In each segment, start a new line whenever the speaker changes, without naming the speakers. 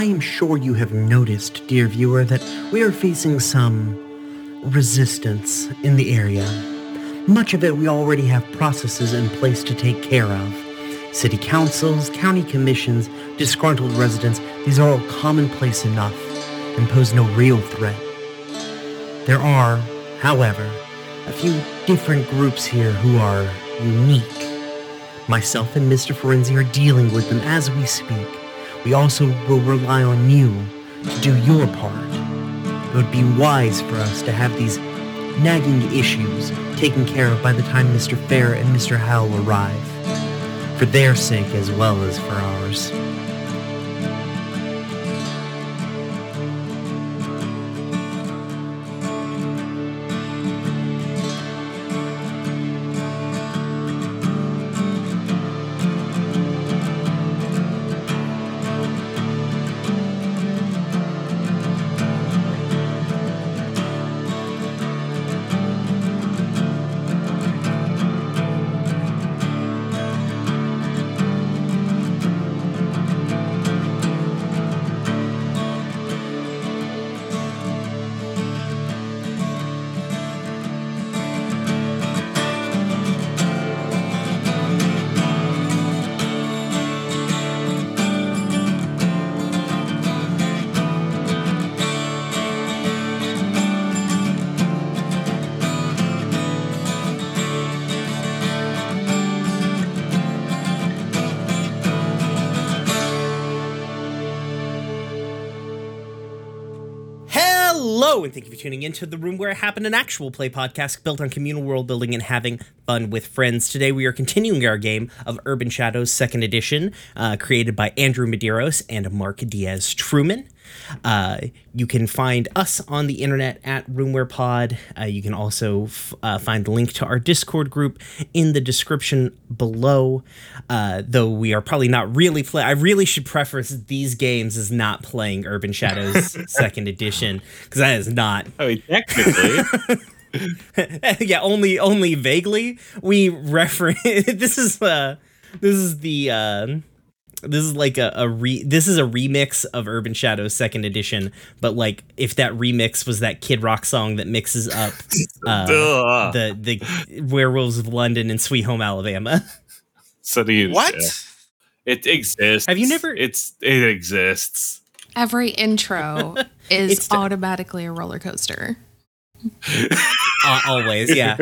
I am sure you have noticed, dear viewer, that we are facing some resistance in the area. Much of it we already have processes in place to take care of. City councils, county commissions, disgruntled residents, these are all commonplace enough and pose no real threat. There are, however, a few different groups here who are unique. Myself and Mr. Frenezi are dealing with them as we speak. We also will rely on you to do your part. It would be wise for us to have these nagging issues taken care of by the time Mr. Fere and Mr. Howell arrive. For their sake as well as for ours. Hello, and thank you for tuning in to the room where it happened, an actual play podcast built on communal world building and having fun with friends. Today, we are continuing our game of Urban Shadows Second Edition, uh, created by Andrew Medeiros and Mark Diaz Truman. Uh, you can find us on the internet at roomwherepod. Uh, you can also f- uh, find the link to our Discord group in the description below. Uh, though we are probably not really play. I really should preface these games as not playing Urban Shadows Second Edition because that is not.
I mean, technically.
yeah, only only vaguely. We reference. this is uh, this is the. Uh, this is like a, a re this is a remix of Urban Shadows second edition, but like if that remix was that Kid Rock song that mixes up uh, the the Werewolves of London and Sweet Home Alabama.
so do you,
What?
yeah. It exists.
Have you never-
It's it exists.
Every intro is automatically a roller coaster.
Uh, always, yeah.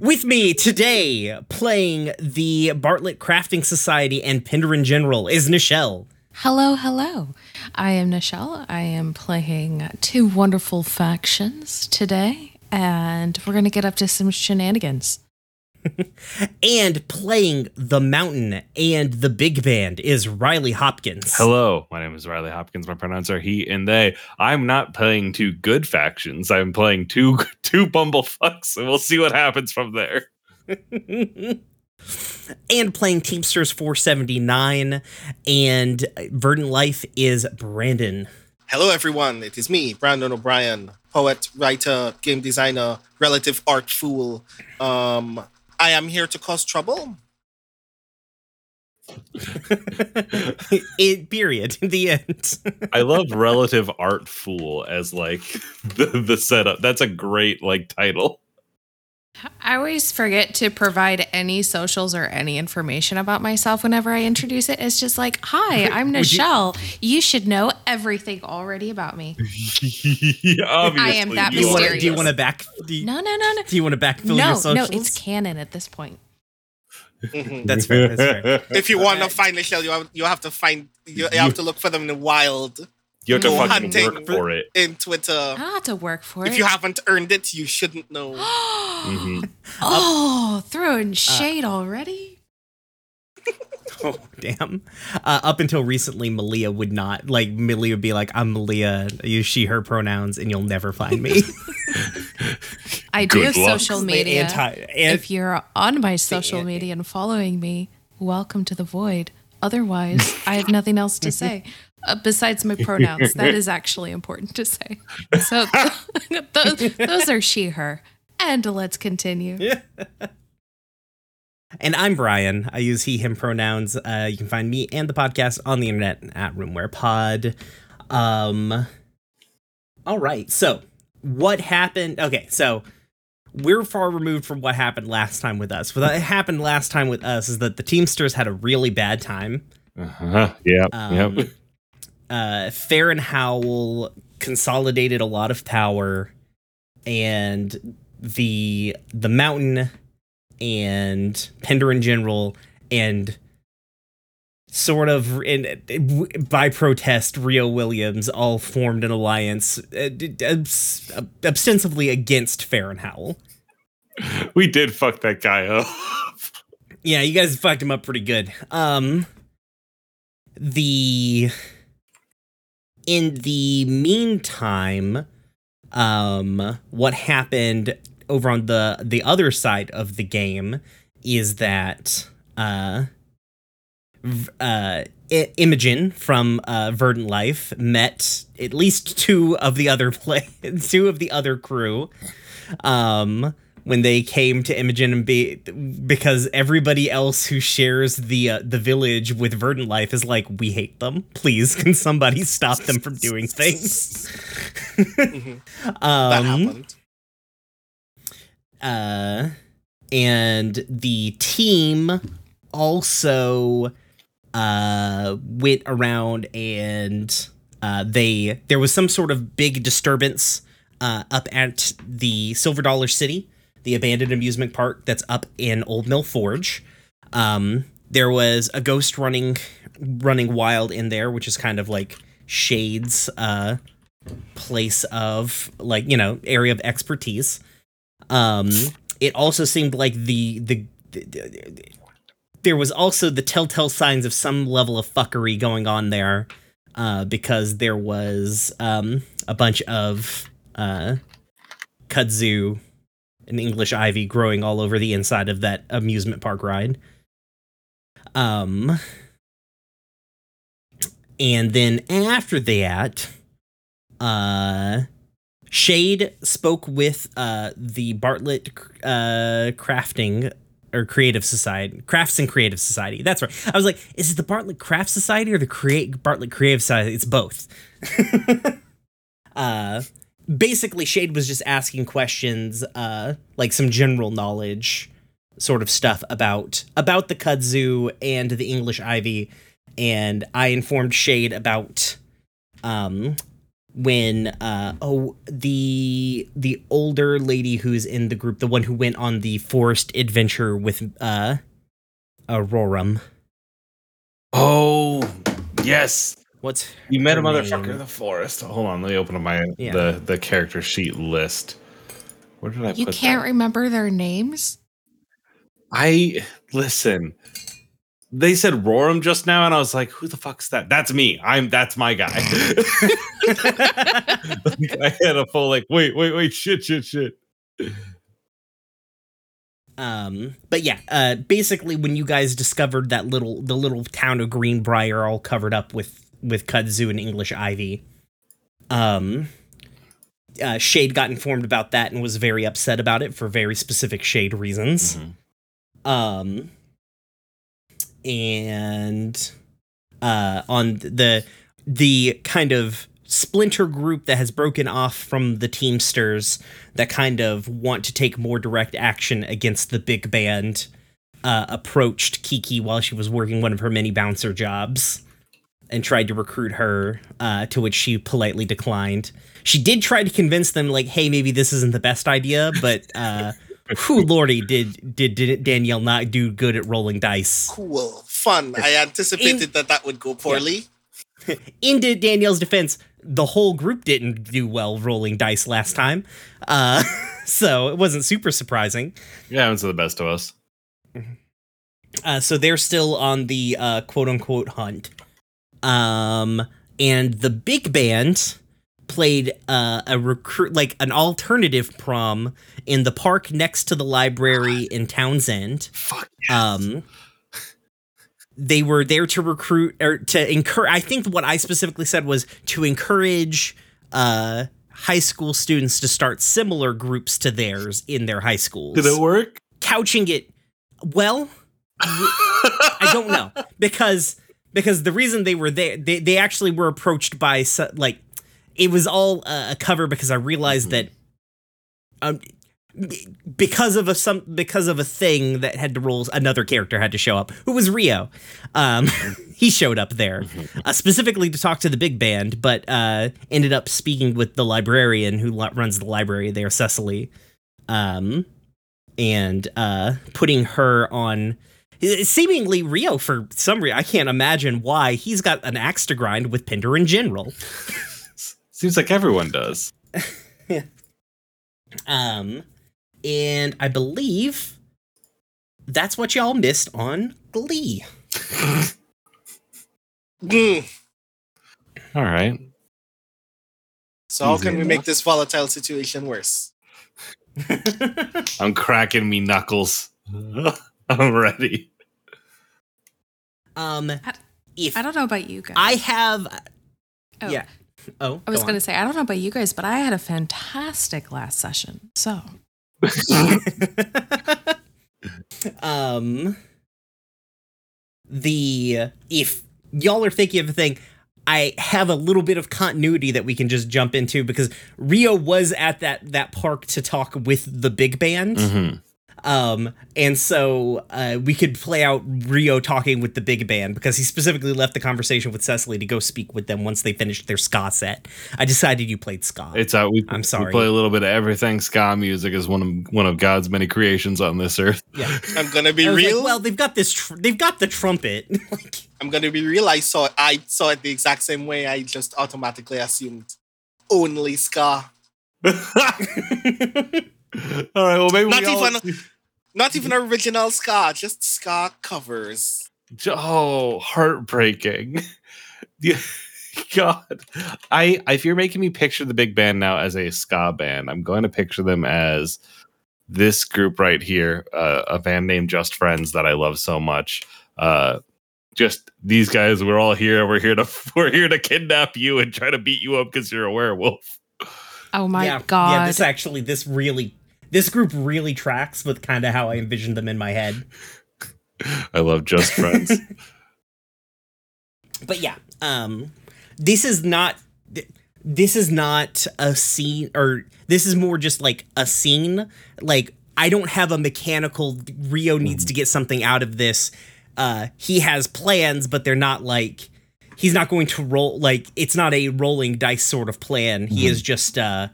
With me today, playing the Bartlett Crafting Society and Penderin General is Nichelle.
Hello, hello. I am Nichelle. I am playing two wonderful factions today, and we're going to get up to some shenanigans.
And playing the Mountain and the Big Band is Riley Hopkins.
Hello, my name is Riley Hopkins. My pronouns are he and they. I'm not playing two good factions. I'm playing two two bumblefucks, and we'll see what happens from there.
and playing Teamsters 479 and Verdant Life is Brandon.
Hello, everyone. It is me, Brandon O'Brien, poet, writer, game designer, relative art fool. Um, I am here to cause trouble.
it period. The end.
I love relative art fool as like the, the setup. That's a great like title.
I always forget to provide any socials or any information about myself whenever I introduce it. It's just like, hi, I'm
Would you-
Nichelle. You, should know everything already about me.
Obviously,
I am that
do you want to do you want to back do you,
No, no, no, no.
do you want to backfill your
No,
socials?
no, no, it's canon at this point.
Mhm.
That's fair. That's fair.
if you want to find Nichelle, you have, you have to find you, you have to look for them in the wild
You have to fucking work for it.
in Twitter.
I don't have to work for
If
it.
If you haven't earned it, you shouldn't know.
Mhm.
oh, throwing shade already?
Oh damn! Uh, up until recently, Malia would not like. Malia would be like, "I'm Malia. Use she her pronouns, and you'll never find me."
I do have social media.
anti- and-
if you're on my social
anti-
media and following me, welcome to the void. Otherwise, I have nothing else to say. Uh, besides my pronouns, that is actually important to say. So those, those are she, her. And let's continue. Yeah.
And I'm Brian. I use he, him pronouns. Uh, you can find me and the podcast on the internet at roomwherepod. Um, all right. So, what happened? Okay, so we're far removed from what happened last time with us. What happened last time with us is that the Teamsters had a really bad time.
Uh-huh. Yep.
Um,
yep.
Uh, Fere and Howell consolidated a lot of power, and the the Mountain and Pender in general, and sort of in by protest, Rio Williams all formed an alliance uh, obs- ostensibly against Fere and Howell.
We did fuck that guy up.
Yeah, you guys fucked him up pretty good. Um the in the meantime, um what happened over on the the other side of the game is that uh uh Imogen from uh, Verdant Life met at least two of the other play two of the other crew. Um when they came to Imogen and be because everybody else who shares the uh, the village with Verdant Life is like we hate them. Please, can somebody stop them from doing things?
Mhm.
um,
that happened.
uh, and the team also uh, went around and uh, they there was some sort of big disturbance uh, up at the Silver Dollar City, the abandoned amusement park that's up in Old Mill Forge. Um, there was a ghost running running wild in there, which is kind of like Shade's uh, place of like you know area of expertise. Um, it also seemed like the, the the there was also the telltale signs of some level of fuckery going on there, uh, because there was um a bunch of uh kudzu and English ivy growing all over the inside of that amusement park ride. Um, and then after that, uh, Shade spoke with uh, the Bartlett uh, Crafting or Creative Society, Crafts and Creative Society. That's right. I was like, is it the Bartlett Craft Society or the Create Bartlett Creative Society? It's both. uh, basically, Shade was just asking questions, uh, like some general knowledge sort of stuff about about the kudzu and the English ivy, and I informed Shade about um when uh oh the the older lady who's in the group the one who went on the forest adventure with uh Aurorum
Oh, yes.
What's
You met a
her
motherfucker in the forest. Hold on, let me open up my
Yeah.
the the character sheet list. Where did I
You
put
can't
that?
remember their names?
I listen. They said Roram just now, and I was like, "Who the fuck's that?" That's me. I'm that's my guy. Like, I had a full like, wait, wait, wait, shit, shit, shit.
Um, but yeah, uh, basically, when you guys discovered that little the little town of Greenbrier all covered up with with kudzu and English ivy, um, uh, Shade got informed about that and was very upset about it for very specific Shade reasons.
Mhm.
Um, and uh, on the the kind of splinter group that has broken off from the Teamsters that kind of want to take more direct action against the big band uh, approached Kiki while she was working one of her many bouncer jobs and tried to recruit her, uh, to which she politely declined. She did try to convince them, like, "Hey, maybe this isn't the best idea," but uh, whew, lordy, did, did did Danielle not do good at rolling dice?
Cool, fun. I anticipated that that would go poorly.
into Danielle's defense, the whole group didn't do well rolling dice last time. Uh, so it wasn't super surprising.
Yeah, happens to the best of us.
Uh, so they're still on the uh, quote unquote hunt. Um, and the big band played uh, a recruit like an alternative prom in the park next to the library in Townsend.
Fuck.
Um, they were there to recruit or to encourage. I think what I specifically said was to encourage uh, high school students to start similar groups to theirs in their high schools.
Did it work?
Couching it well. I don't know because because the reason they were there, they they actually were approached by like it was all uh, a cover because I realized that um because of a some because of a thing that had to roll another character had to show up who was Rio. Um he showed up there uh, specifically to talk to the big band but uh ended up speaking with the librarian who li- runs the library there Cecily. Um and uh putting her on seemingly Rio for some reason. I can't imagine why he's got an axe to grind with Pinder in general.
Seems like everyone does. yeah.
Um, and I believe that's what y'all missed on Glee.
All right.
So how can we make this volatile situation worse?
I'm cracking me knuckles. I'm ready.
um, if
I don't know about you guys.
I have,
Oh,
yeah. Oh,
I was
go
going to
on.
say, I don't know about you guys, but I had a fantastic last session. So,
um, the if y'all are thinking of a thing, I have a little bit of continuity that we can just jump into because Rio was at that that park to talk with the big band.
Mhm.
Um, and so uh, we could play out Rio talking with the big band because he specifically left the conversation with Cecily to go speak with them once they finished their ska set. I decided you played ska.
It's uh, we,
I'm sorry.
We
sorry.
play a little bit of everything. Ska music is one of one of God's many creations on this earth.
yeah.
I'm gonna be
I was like,
real.
well, they've got this. Tr- they've got the trumpet. like,
I'm gonna be real. I saw it. I saw it the exact same way. I just automatically assumed only ska.
All right. Well, maybe
Not
we all-
even- Not even original ska, just ska covers.
Oh, heartbreaking. Yeah, God, I if you're making me picture the big band now as a ska band, I'm going to picture them as this group right here, uh, a band named Just Friends that I love so much. Uh, just these guys, we're all here. We're here to we're here to kidnap you and try to beat you up because you're a werewolf.
oh my
yeah,
God.
Yeah, this actually, this really, this group really tracks with kind of how I envisioned them in my head.
I love Just Friends.
but yeah um this is not this is not a scene or this is more just like a scene. Like i don't have a mechanical rio needs to get something out of this. Uh he has plans but they're not like he's not going to roll like it's not a rolling dice sort of plan. He is just uh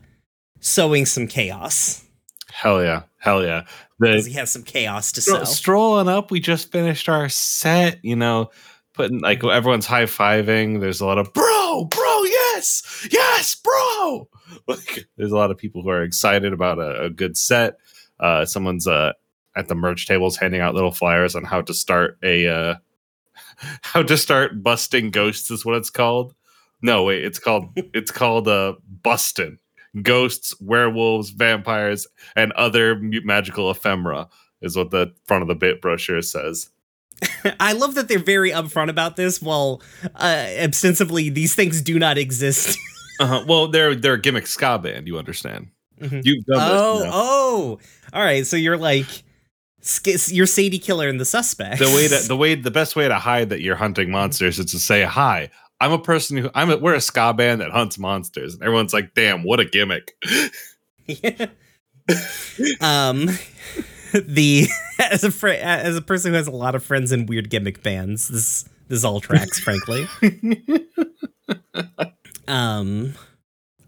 sowing some chaos
Hell yeah, hell yeah.
Because he has some chaos to sow
strolling up, we just finished our set, you know, putting like everyone's high fiving. There's a lot of bro, bro, yes, yes, bro. Like, there's a lot of people who are excited about a, a good set. Uh, someone's uh, at the merch tables handing out little flyers on how to start a uh, how to start busting ghosts is what it's called. No, wait, it's called it's called uh, bustin' ghosts, werewolves, vampires, and other magical ephemera is what the front of the bit brochure says.
I love that they're very upfront about this, while uh, ostensibly these things do not exist.
Uh-huh. Well, they're they're a gimmick ska band. You understand?
Mhm.
You've done
oh,
this. know.
oh, all right. So you're like, you're Sadie Killer and the suspect.
The way that the way the best way to hide that you're hunting monsters is to say hi. I'm a person who I'm a, we're a ska band that hunts monsters. And everyone's like, damn, what a gimmick.
um, the as a fr- as a person who has a lot of friends in weird gimmick bands, this this all tracks, frankly. um.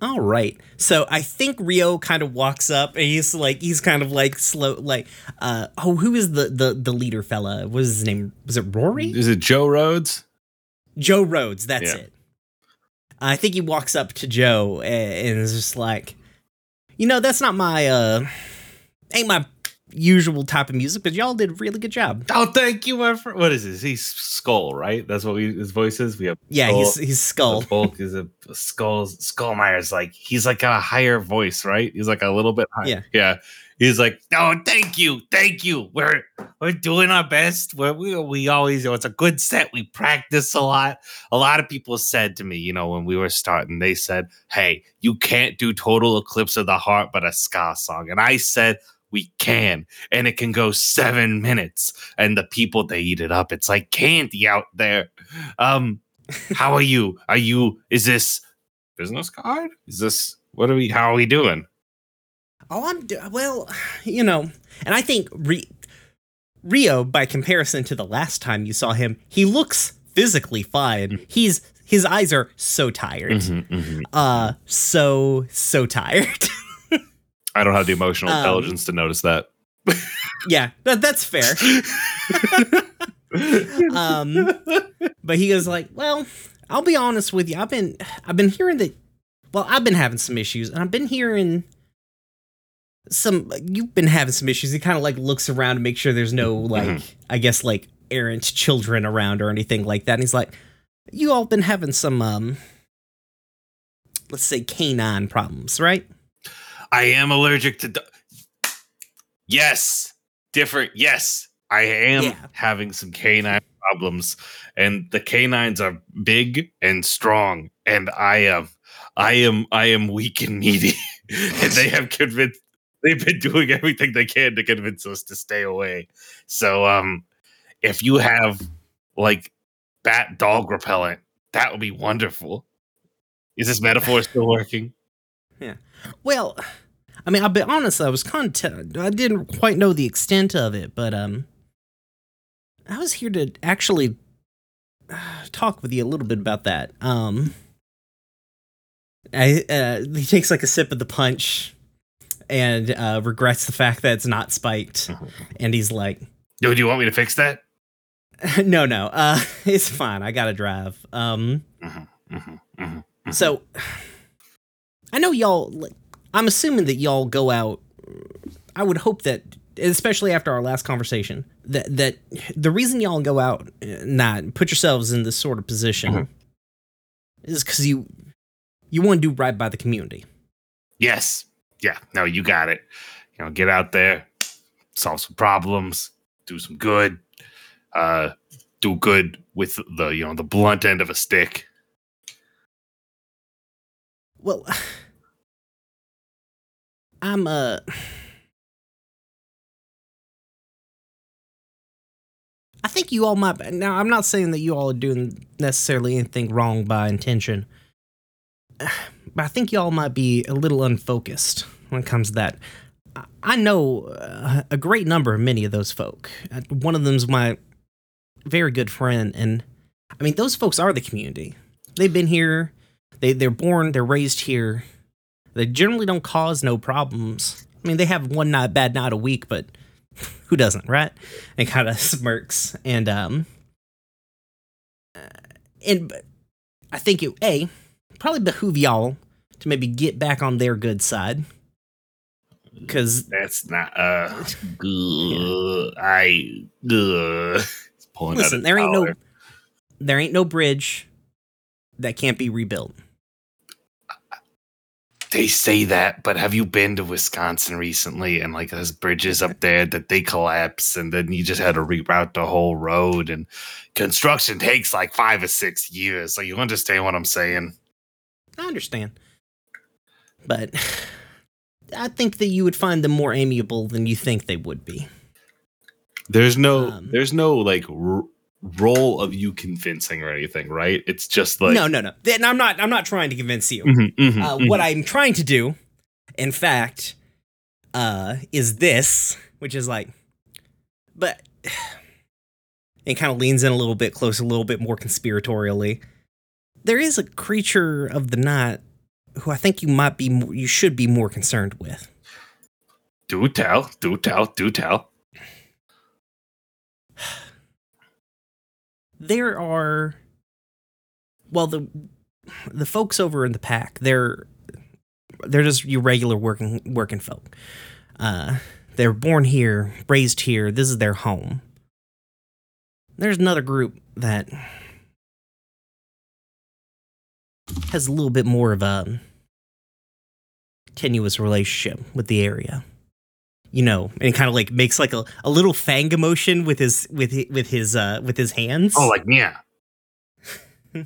All right. So I think Rio kind of walks up and he's like he's kind of like slow like uh oh who is the the the leader fella? What was his name? Was it Rory?
Is it Joe Rhodes?
Joe Rhodes, that's
Yeah.
it. I think he walks up to Joe and is just like, you know, that's not my uh ain't my usual type of music, but y'all did a really good job.
Oh, thank you, my friend. What is this? He's Skull, right? That's what we his voice is. We have
Yeah,
Skull.
he's he's skull.
The Bulk is a skull. Skullmeyer's like he's like a higher voice, right? He's like a little bit higher.
Yeah.
yeah. He's like, oh, thank you, thank you. We're we're doing our best. We're, we we always it's a good set. We practice a lot. A lot of people said to me, you know, when we were starting, they said, "Hey, you can't do Total Eclipse of the Heart, but a ska song." And I said, we can. And it can go seven minutes. And the people they eat it up. It's like candy out there. Um, how are you? Are you is this business card? Is this what are we how are we doing?
Oh, I'm do- well, you know, and I think Re- Rio, by comparison to the last time you saw him, he looks physically fine. He's his eyes are so tired,
Mm-hmm,
uh, so so tired.
I don't have the emotional
Um,
intelligence to notice that.
yeah, that, that's fair. um, but he goes like, "Well, I'll be honest with you. I've been I've been hearing that. Well, I've been having some issues, and I've been hearing." Some you've been having some issues. He kind of like looks around to make sure there's no like I guess like errant children around or anything like that. And he's like, "You all been having some um, let's say canine problems, right?"
I am allergic to. Do- yes, different. Yes, I am
Yeah.
having some canine problems, and the canines are big and strong, and I am, I am, I am weak and needy, and they have convinced. They've been doing everything they can to convince us to stay away. So, um, if you have like bat dog repellent, that would be wonderful. Is this metaphor still working? Yeah.
Well, I mean, I'll be honest. I was kind of I didn't quite know the extent of it, but um, I was here to actually uh, talk with you a little bit about that. Um, I uh, he takes like a sip of the punch and uh, regrets the fact that it's not spiked, and he's like,
Dude, do you want me to fix that?
"No, no, uh, it's fine. I gotta drive." Um,
Mm-hmm, mm-hmm, mm-hmm.
So, I know y'all. like, I'm assuming that y'all go out. I would hope that, especially after our last conversation, that that the reason y'all go out, uh, not put yourselves in this sort of position,
Mhm.
is because you you want to do right by the community.
Yes. Yeah. No, you got it. You know, get out there, solve some problems, do some good, uh, do good with the you know the blunt end of a stick.
Well, I'm uh I think you all might now I'm not saying that you all are doing necessarily anything wrong by intention. But I think y'all might be a little unfocused when it comes to that. I- know uh, a great number of many of those folk. Uh, One of them's my very good friend and I mean those folks are the community. They've been here they they're born, they're raised here. They generally don't cause no problems. I mean, they have one not bad night a week, but who doesn't, right? And kind of smirks and um uh, and I think it a probably behoove y'all to maybe get back on their good side because
That's not uh good. I uh, pulling out
listen, there ain't no there ain't no bridge that can't be rebuilt.
They say that, but have you been to Wisconsin recently? And like there's bridges up there that they collapse, and then you just had to reroute the whole road. And construction takes like five or six years. So you understand what I'm saying?
I understand. But I think that you would find them more amiable than you think they would be.
There's no,
Um,
there's no like r- role of you convincing or anything, right? It's just like
no, no, no. Then I'm not I'm not trying to convince you.
Mhm, mhm,
Uh,
mhm.
what I'm trying to do, in fact, uh, is this, which is like, but it kind of leans in a little bit closer, a little bit more conspiratorially. There is a creature of the night who I think you might be, you should be more concerned with.
do tell, do tell, do tell.
there are well the the folks over in the pack they're they're just your regular working working folk uh they're born here raised here this is their home there's another group that has a little bit more of a tenuous relationship with the area you know and kind of like makes like a, a little fang emotion with his with hi- with his uh with his hands
Oh, like yeah.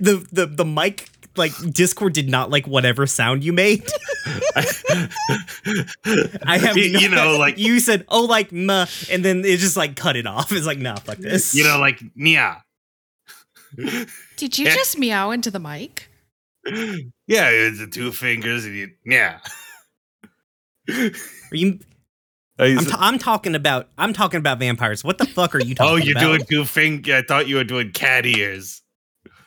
the the the mic like Discord did not like whatever sound you made. I have
you,
no-
you know, like
you said, oh, like muh, and then it just like cut it off. It's like, nah, fuck this.
you know, like Nia.
Did you
Yeah.
just meow into the mic?
Yeah, it's the two fingers and you, yeah.
Are you,
Oh,
I'm, ta- I'm talking about. I'm talking about vampires. What the fuck are you
oh, talking
about?
oh, you're doing two finger. I thought you were doing cat ears.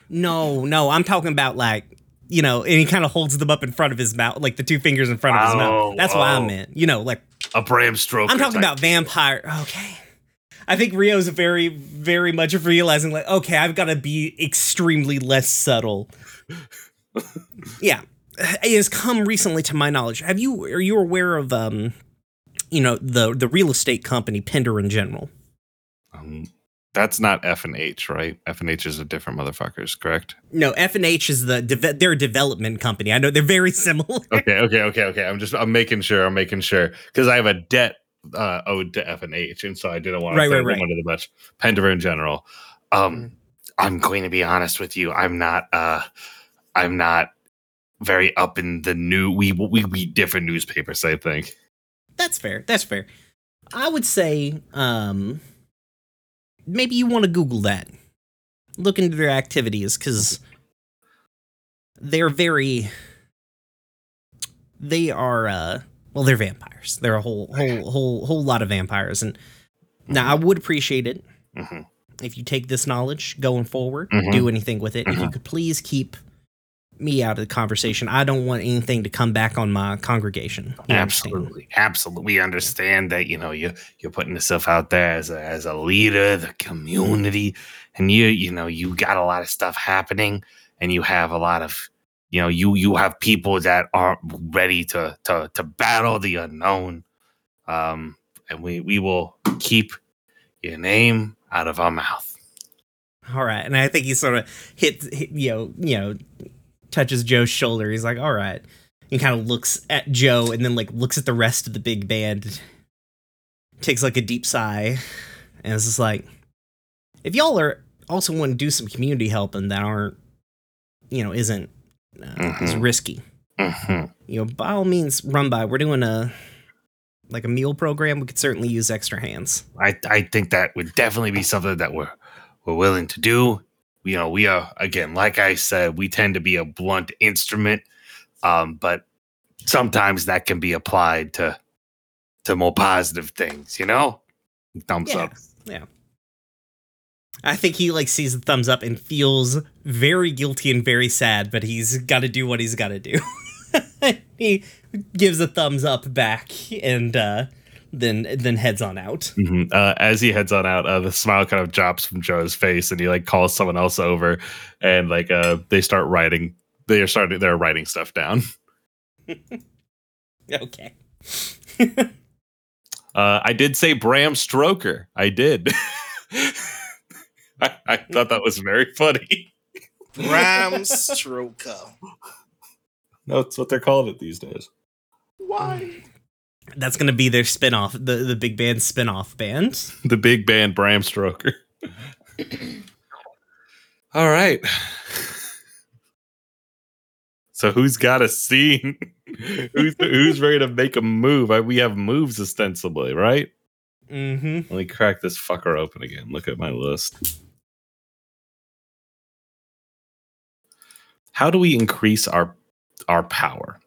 No, no, I'm talking about like you know, and he kind of holds them up in front of his mouth, like the two fingers in front of his
Oh,
mouth. That's what I
oh.
meant. You know, like
A Bram Stoker.
I'm talking
type.
about vampire. Okay. I think Rio's very, very much realizing, like, okay, I've got to be extremely less subtle. yeah, it has come recently to my knowledge. Have you? Are you aware of, um, you know, the the real estate company Pender in general?
Um, that's not F and H, right? F and H is a different motherfuckers, correct?
No, F and H is the they're a development company. I know they're very similar.
Okay, okay, okay, okay. I'm just I'm making sure. I'm making sure because I have a debt uh, owed to F and H, and so I didn't want to
Right,
throw
right,
them under the bus. Pendever in general. Um, I'm going to be honest with you. I'm not. Uh, I'm not very up in the new. We we read different newspapers. I think.
That's fair. That's fair. I would say, um, maybe you want to Google that. Look into their activities because they're very. They are, uh, well, they're vampires. They're a whole, whole, whole, whole lot of vampires, and now I would appreciate it
hmm
if you take this knowledge going forward,
Mhm.
do anything with it. If you
Mhm.
could please keep me out of the conversation. I don't want anything to come back on my congregation. You understand?
Absolutely, absolutely. We understand that you know you you're putting yourself out there as a as a leader, of the community, and you you know you got a lot of stuff happening, and you have a lot of you know you you have people that aren't ready to to to battle the unknown, um, and we we will keep your name out of our mouth.
All right, and I think he sort of hits, hit, you know, you know, touches Joe's shoulder. He's like, "All right," he kind of looks at Joe and then like looks at the rest of the big band, takes like a deep sigh, and is just like, "If y'all are also want to do some community helping that aren't, you know, isn't uh, as
Mhm.
risky,
Mhm.
you know, by all means, run by. We're doing a like a meal program. We could certainly use extra hands."
I I think that would definitely be something that we're we're willing to do. You know, we are again, like I said, we tend to be a blunt instrument, um, but sometimes that can be applied to to more positive things. You know, thumbs
yeah,
up.
Yeah. I think he like sees the thumbs up and feels very guilty and very sad, but he's got to do what he's got to do. he gives a thumbs up back and uh, then then heads on out.
Mhm. Uh, as he heads on out, uh, the smile kind of drops from Joe's face, and he like calls someone else over, and like uh, they start writing. They are starting. They're writing stuff down.
Okay.
Uh, I did say Bram Stroker. I did. I, I thought that was very funny.
Bram Stroker.
No, it's what they're calling it these days.
Why?
That's gonna be their spin-off, the the big band spin-off band.
The big band Bram Stroker. All right. So who's got a scene? who's who's ready to make a move? Uh, We have moves ostensibly, right?
Mm-hmm.
Let me crack this fucker open again. Look at my list. How do we increase our our power?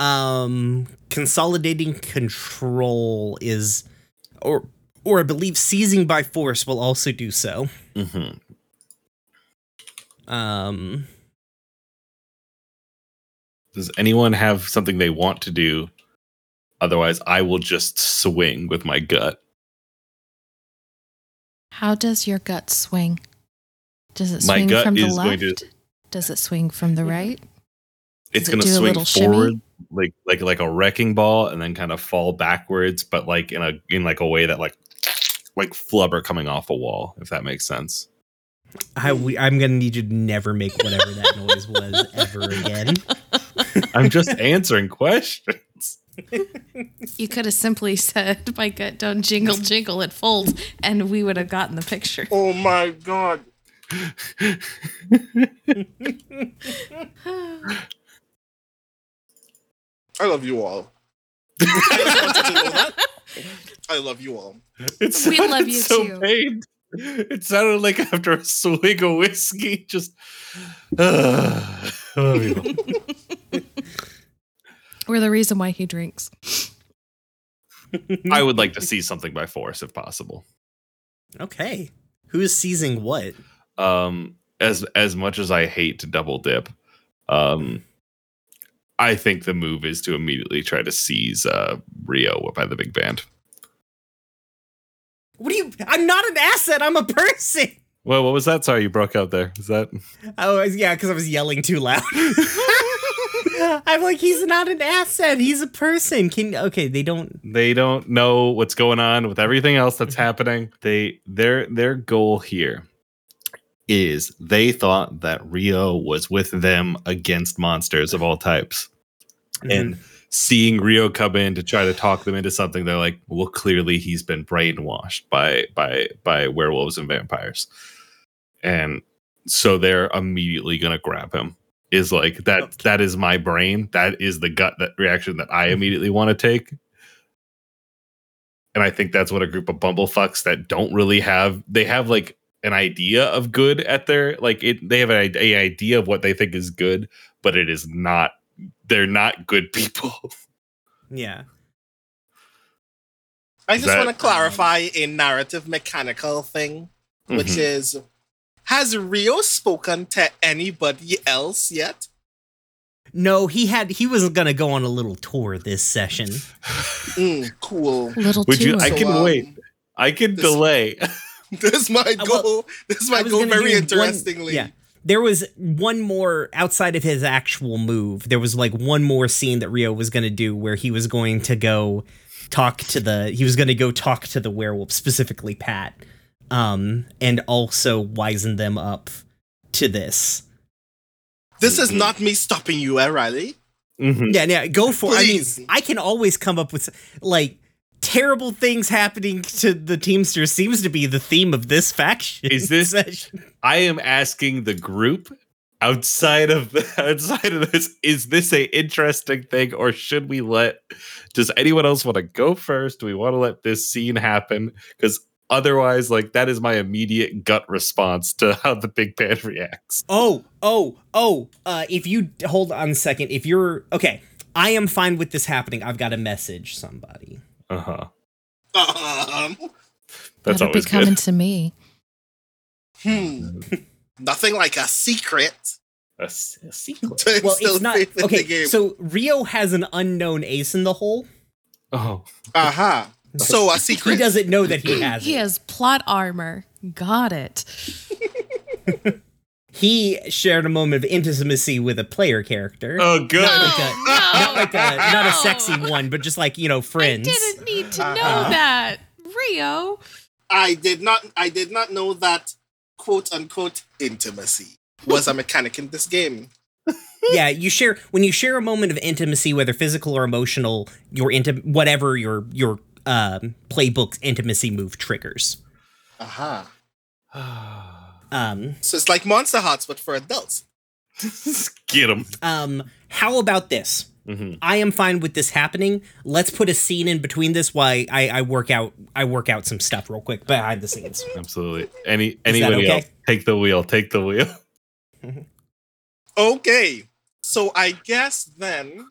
um consolidating control is or or I believe seizing by force will also do so.
Mm-hmm.
Um
Does anyone have something they want to do? Otherwise, I will just swing with my gut.
How does your gut swing? Does it
My
swing
gut
from the
is going
left?
to-
Does it swing from the right?
It's
Does it
going to swing
little shimmy?
forward like like like a wrecking ball, and then kind of fall backwards, but like in a in like a way that like like flubber coming off a wall. If that makes sense.
I we, I'm going to need you to never make whatever that noise was ever again.
I'm just answering questions.
You could have simply said, "My gut don't jingle jingle, it folds," and we would have gotten the picture.
Oh my god. I love you all. I just wanted to know that. I love you all.
It
We love you
so
too.
pained. It sounded like after a swig of whiskey, just. I love you.
We're the reason why he drinks.
I would like to see something by force if possible.
okay. Who's seizing what?
Um, as as much as I hate to double dip, um, I think the move is to immediately try to seize uh, Rio by the big band.
What do you? I'm not an asset. I'm a person.
Well, what was that? Sorry, you broke out there. Is that?
Oh yeah, because I was yelling too loud. I'm like, he's not an asset. He's a person. Can okay? They don't.
they don't know what's going on with everything else that's happening. They their their goal here is they thought that Rio was with them against monsters of all types. Mm-hmm. And seeing Rio come in to try to talk them into something, they're like, well, clearly he's been brainwashed by by by werewolves and vampires. And so they're immediately gonna grab him. Is like that that is my brain. That is the gut that reaction that I mm-hmm. immediately want to take. And I think that's what a group of bumblefucks that don't really have they have like an idea of good at their like it they have an i- a idea of what they think is good, but it is not they're not good people.
yeah.
I just want to clarify a narrative mechanical thing, which
Mhm.
is Has Rio spoken to anybody else yet?
No, he had. He was gonna go on a little tour this session.
Mm, cool.
Little
Would you
too
I
So,
can
um,
wait. I can
this-
delay.
This might
Uh,
go.
well,
this
I
might go very
do one-
interestingly.
yeah. There was one more outside of his actual move. There was like one more scene that Rio was going to do where he was going to go talk to the he was going to go talk to the werewolf specifically Pat um and also wisen them up to this.
This is not me stopping you, eh, Riley?
Mhm.
Yeah, yeah, go for.
Please.
I mean, I can always come up with like terrible things happening to the Teamsters seems to be the theme of this faction.
Is this-
session.
I am asking the group outside of the, outside of this is this a interesting thing or should we let does anyone else want to go first do we want to let this scene happen because otherwise like that is my immediate gut response to how the big band reacts
Oh, oh, oh. Uh, if you hold on a second, if you're okay, I am fine with this happening. I've got to message somebody.
Uh-huh
Um,
that's
That'll be
always
coming
good
to me.
hmm. Nothing like a secret.
A, sequel
To
Well,
instill
it's not
faith in the
okay. So Rio has an unknown ace in the hole.
Oh.
Uh huh. So a secret.
He doesn't know that he has
He
it.
has plot armor. Got it.
He shared a moment of intimacy with a player character.
oh good
Not like a,
No,
not like a not a sexy one, but just like you know, friends.
I didn't need to know
Uh-huh.
that. Rio.
I did not. I did not know that quote unquote intimacy was a mechanic in this game.
yeah, you share when you share a moment of intimacy, whether physical or emotional, your into whatever your your um, playbook's intimacy move triggers.
Aha.
Um,
So it's like Monsterhearts, but for adults.
get him
um, how about this?
hmm
I am fine with this happening. Let's put a scene in between this while I, I work out I work out some stuff real quick behind the scenes.
absolutely any
that
anybody
okay?
else take the wheel take the wheel
Okay. So I guess then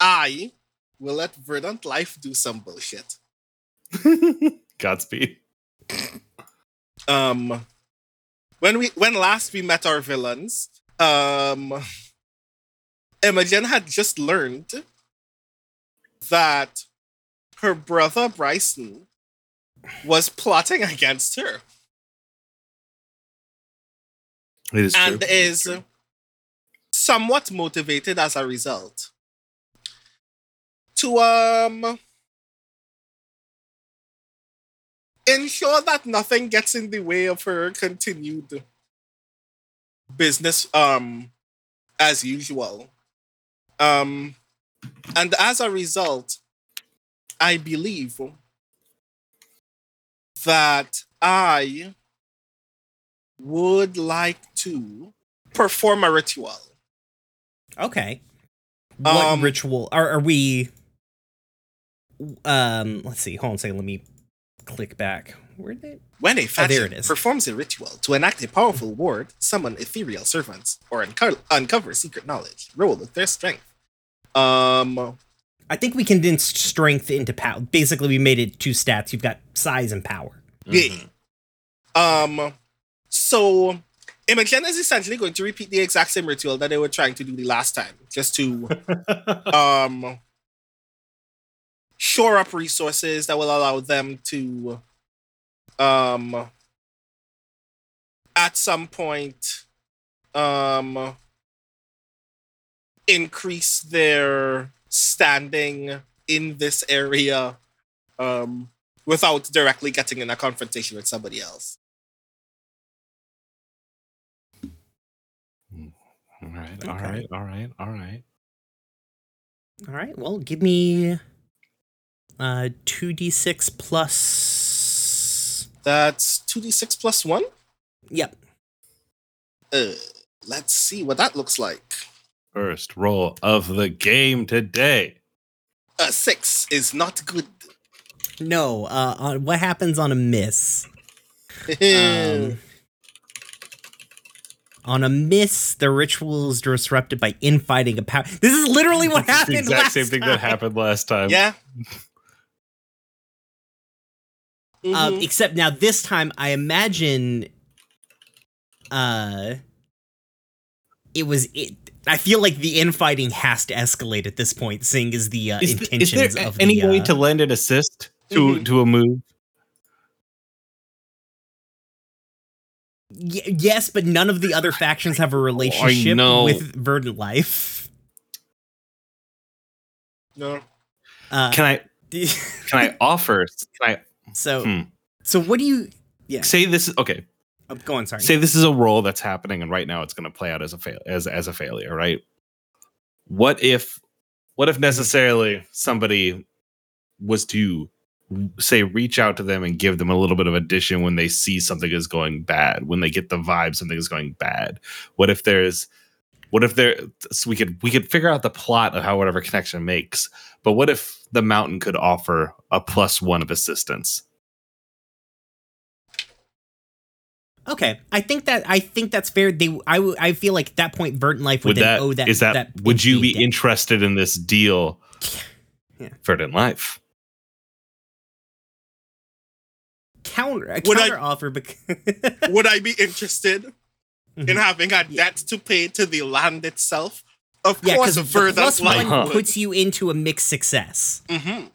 I will let Verdant Life do some bullshit.
godspeed
Um when we when last we met our villains, um Imogen had just learned that her brother Bryson was plotting against her
it is
and
true.
is somewhat motivated as a result to um ensure that nothing gets in the way of her continued business um as usual um and as a result i believe that i would like to perform a ritual.
Okay. What
Um,
ritual are, are we? Um, let's see. Hold on a second. Let me click back. Where did?
When a
Oh,
faction
it is.
performs a ritual to enact a powerful ward, summon ethereal servants, or unco- uncover secret knowledge, roll with their strength. Um,
I think we condensed strength into power. Basically, we made it two stats. You've got size and power.
yeah. Um, so Imogen is essentially going to repeat the exact same ritual that they were trying to do the last time, just to um shore up resources that will allow them to um at some point um increase their standing in this area um without directly getting in a confrontation with somebody else.
all right, all
Okay.
right, all right, all right.
All right. Well, give me uh two d six plus.
That's 2d6 plus 1.
Yep.
Uh let's see what that looks like.
First roll of the game today.
A 6 is not good.
No. Uh, on what happens on a miss? Um, on a miss, the ritual is disrupted by infighting a power. This is literally what
It's the
happened.
exact
last
same thing
time.
that happened last time.
yeah.
Um,
Mhm.
except now this time, I imagine, uh, it was it. I feel like the infighting has to escalate at this point, seeing as the uh,
Is, th- is
intentions
there a-
of
any
the.
way
uh,
to lend an assist to
Mhm.
to a move?
y- yes, but none of the other factions have a relationship
know.
with Verdant Life.
no.
Uh,
Can I can I offer? Can I
so
Hmm.
so what do you? Yeah,
say this is okay?
oh, go on. Sorry.
Say this is a role that's happening, and right now it's going to play out as a fail as as a failure, right? What if what if necessarily somebody was to say reach out to them and give them a little bit of addition when they see something is going bad, when they get the vibe something is going bad? What if there's what if there so we could we could figure out the plot of how whatever connection makes, but what if the mountain could offer a plus one of assistance?
Okay, I think that I think that's fair. They, i, I feel like at that point, Verdant Life would,
would
then
that,
owe that.
is that, would you be
debt.
interested in this deal
Yeah.
Verdant Life?
counter a
Would I-
counter offer? Because
Would I be interested in
Mhm.
having a
Yeah.
debt to pay to the land itself? Of
yeah,
course,
because
Verdant
plus
Life
one
Uh-huh.
would.
puts you into a mixed success.
hmm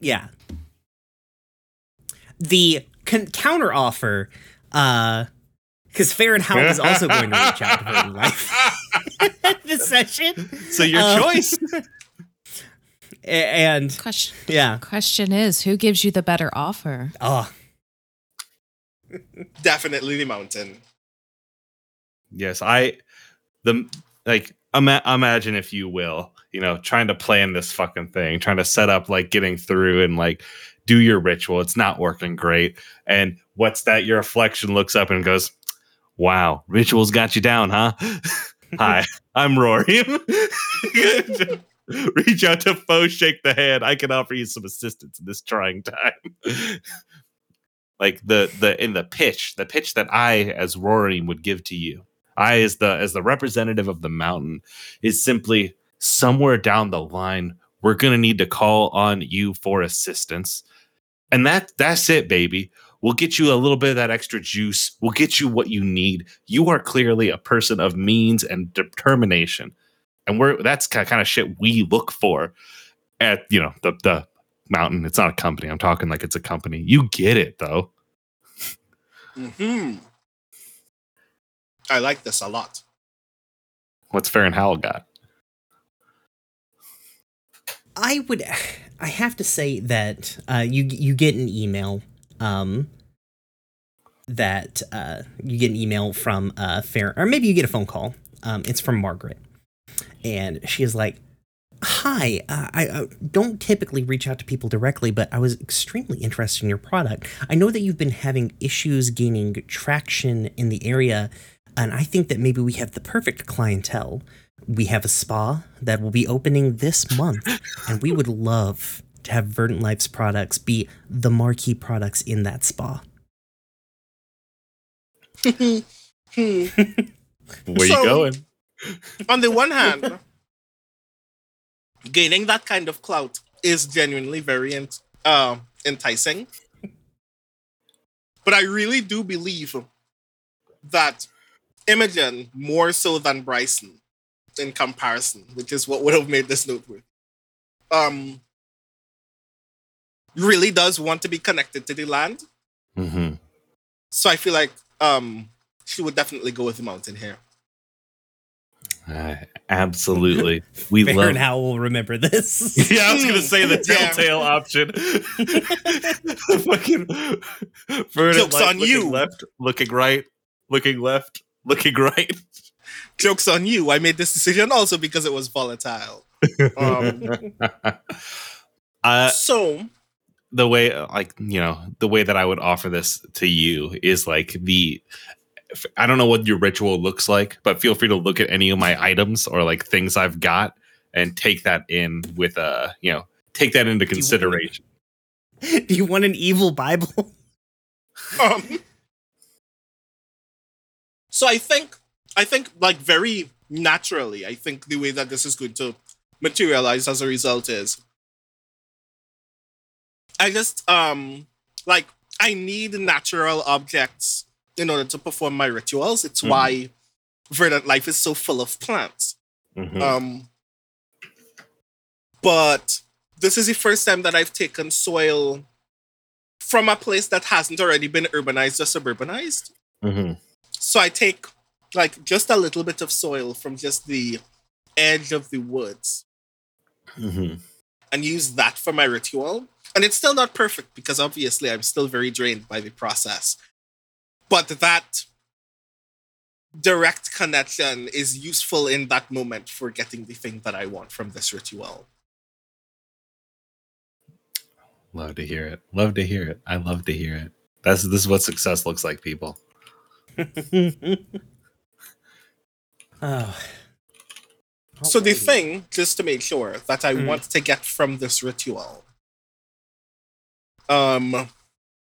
Yeah. The con- counter offer, uh, because Fere and Howell is also going to reach out to Verdant Life this session,
So your
Uh,
choice.
And
Question
yeah,
question is who gives you the better offer?
oh,
Definitely the mountain.
Yes, I the like ima- imagine if you will, you know, trying to plan this fucking thing, trying to set up like getting through and like do your ritual. It's not working great. And what's that? Your reflection looks up and goes, "Wow, rituals got you down, huh?" Hi, I'm Rory. Reach out to foe, shake the hand. I can offer you some assistance in this trying time. like the the in the pitch, the pitch that I as Rory would give to you. I as the as the representative of the mountain is simply somewhere down the line we're to need to call on you for assistance. And that that's it, baby. We'll get you a little bit of that extra juice. We'll get you what you need. You are clearly a person of means and determination. And we're that's kind of, shit we look for at, you know, the the mountain. It's not a company. I'm talking like it's a company. You get it though.
hmm I like this a lot.
What's Fere and Howell got?
I would, I have to say that uh, you you get an email, um, that uh, you get an email from uh, Fere, or maybe you get a phone call. Um, it's from Margaret, and she is like, hi. Uh, I uh, don't typically reach out to people directly, but I was extremely interested in your product. I know that you've been having issues gaining traction in the area, and I think that maybe we have the perfect clientele. We have a spa that will be opening this month, and we would love to have Verdant Life's products be the marquee products in that spa.
Hmm.
Where
So-
you going?
On the one hand, gaining that kind of clout is genuinely very ent- uh, enticing. But I really do believe that Imogen, more so than Bryson in comparison, which is what would have made this noteworthy, um, really does want to be connected to the land.
Mm-hmm.
So I feel like um, she would definitely go with the mountain here.
Uh, absolutely. We
Fere
love
and Howell will remember this.
Yeah, I was gonna say the
Yeah.
telltale option. Fucking Verdant
Joke's
Light
on
looking
you.
Left, looking right, looking left, looking right.
Joke's on you. I made this decision also because it was volatile. Um,
uh,
so,
the way, like you know, the way that I would offer this to you is like the. I don't know what your ritual looks like, but feel free to look at any of my items or like things I've got and take that in with uh, you know, take that into
you want-
consideration.
Do you want an evil Bible?
um, so I think, I think, like very naturally, I think the way that this is going to materialize as a result is, I just um like I need natural objects in order to perform my rituals. It's
Mhm.
why verdant life is so full of plants.
Mhm.
Um, but this is the first time that I've taken soil from a place that hasn't already been urbanized or suburbanized.
Mhm.
So I take like just a little bit of soil from just the edge of the woods
Mhm.
and use that for my ritual. And it's still not perfect because obviously I'm still very drained by the process. But that direct connection is useful in that moment for getting the thing that I want from this ritual.
Love to hear it. Love to hear it. I love to hear it. That's this is what success looks like, people.
Oh.
So the thing, just to make sure that I
Mhm.
want to get from this ritual, um,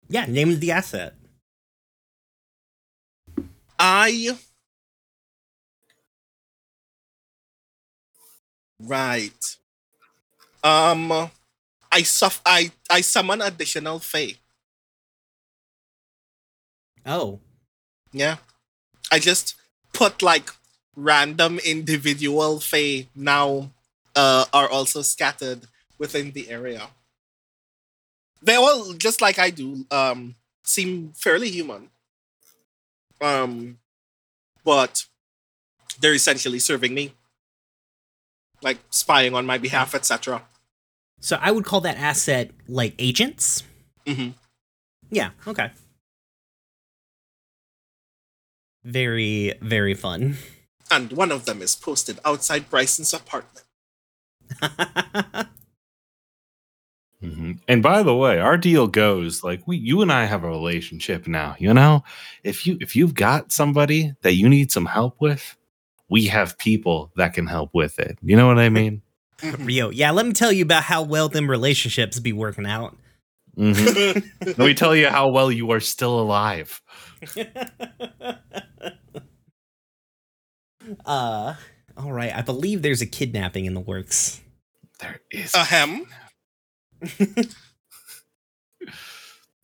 Yeah, name the asset.
I right. Um, I suff I I summon additional fey.
Oh.
Yeah, I just put like random individual fey now uh are also scattered within the area. They all just like I do um seem fairly human. Um, but they're essentially serving me, like spying on my behalf, etc.
So I would call that asset like agents?
hmm
Yeah, okay. Very, very fun.
And one of them is posted outside Bryson's apartment.
Mhm. And by the way, our deal goes like we, you and I have a relationship now. You know, if you if you've got somebody that you need some help with, we have people that can help with it. You know what I mean?
Rio, yeah, let me tell you about how well them relationships be working out.
Mhm. Let me tell you how well you are still alive.
uh, all right. I believe there's a kidnapping in the works.
There is.
Ahem.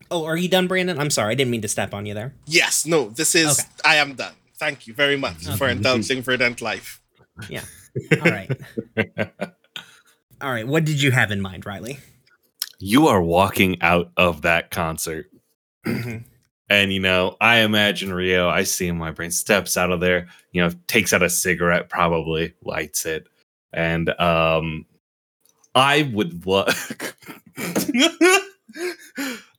Oh, are you done, Brandon? I'm sorry, I didn't mean to step on you there.
Yes, no, this is.
Okay.
I am done. Thank you very much for
Okay.
indulging verdant life. Yeah.
All right. all right. What did you have in mind, Riley?
you are walking out of that concert. And you know, I imagine Rio, I see him, my brain steps out of there, you know, takes out a cigarette, probably lights it. And um I would love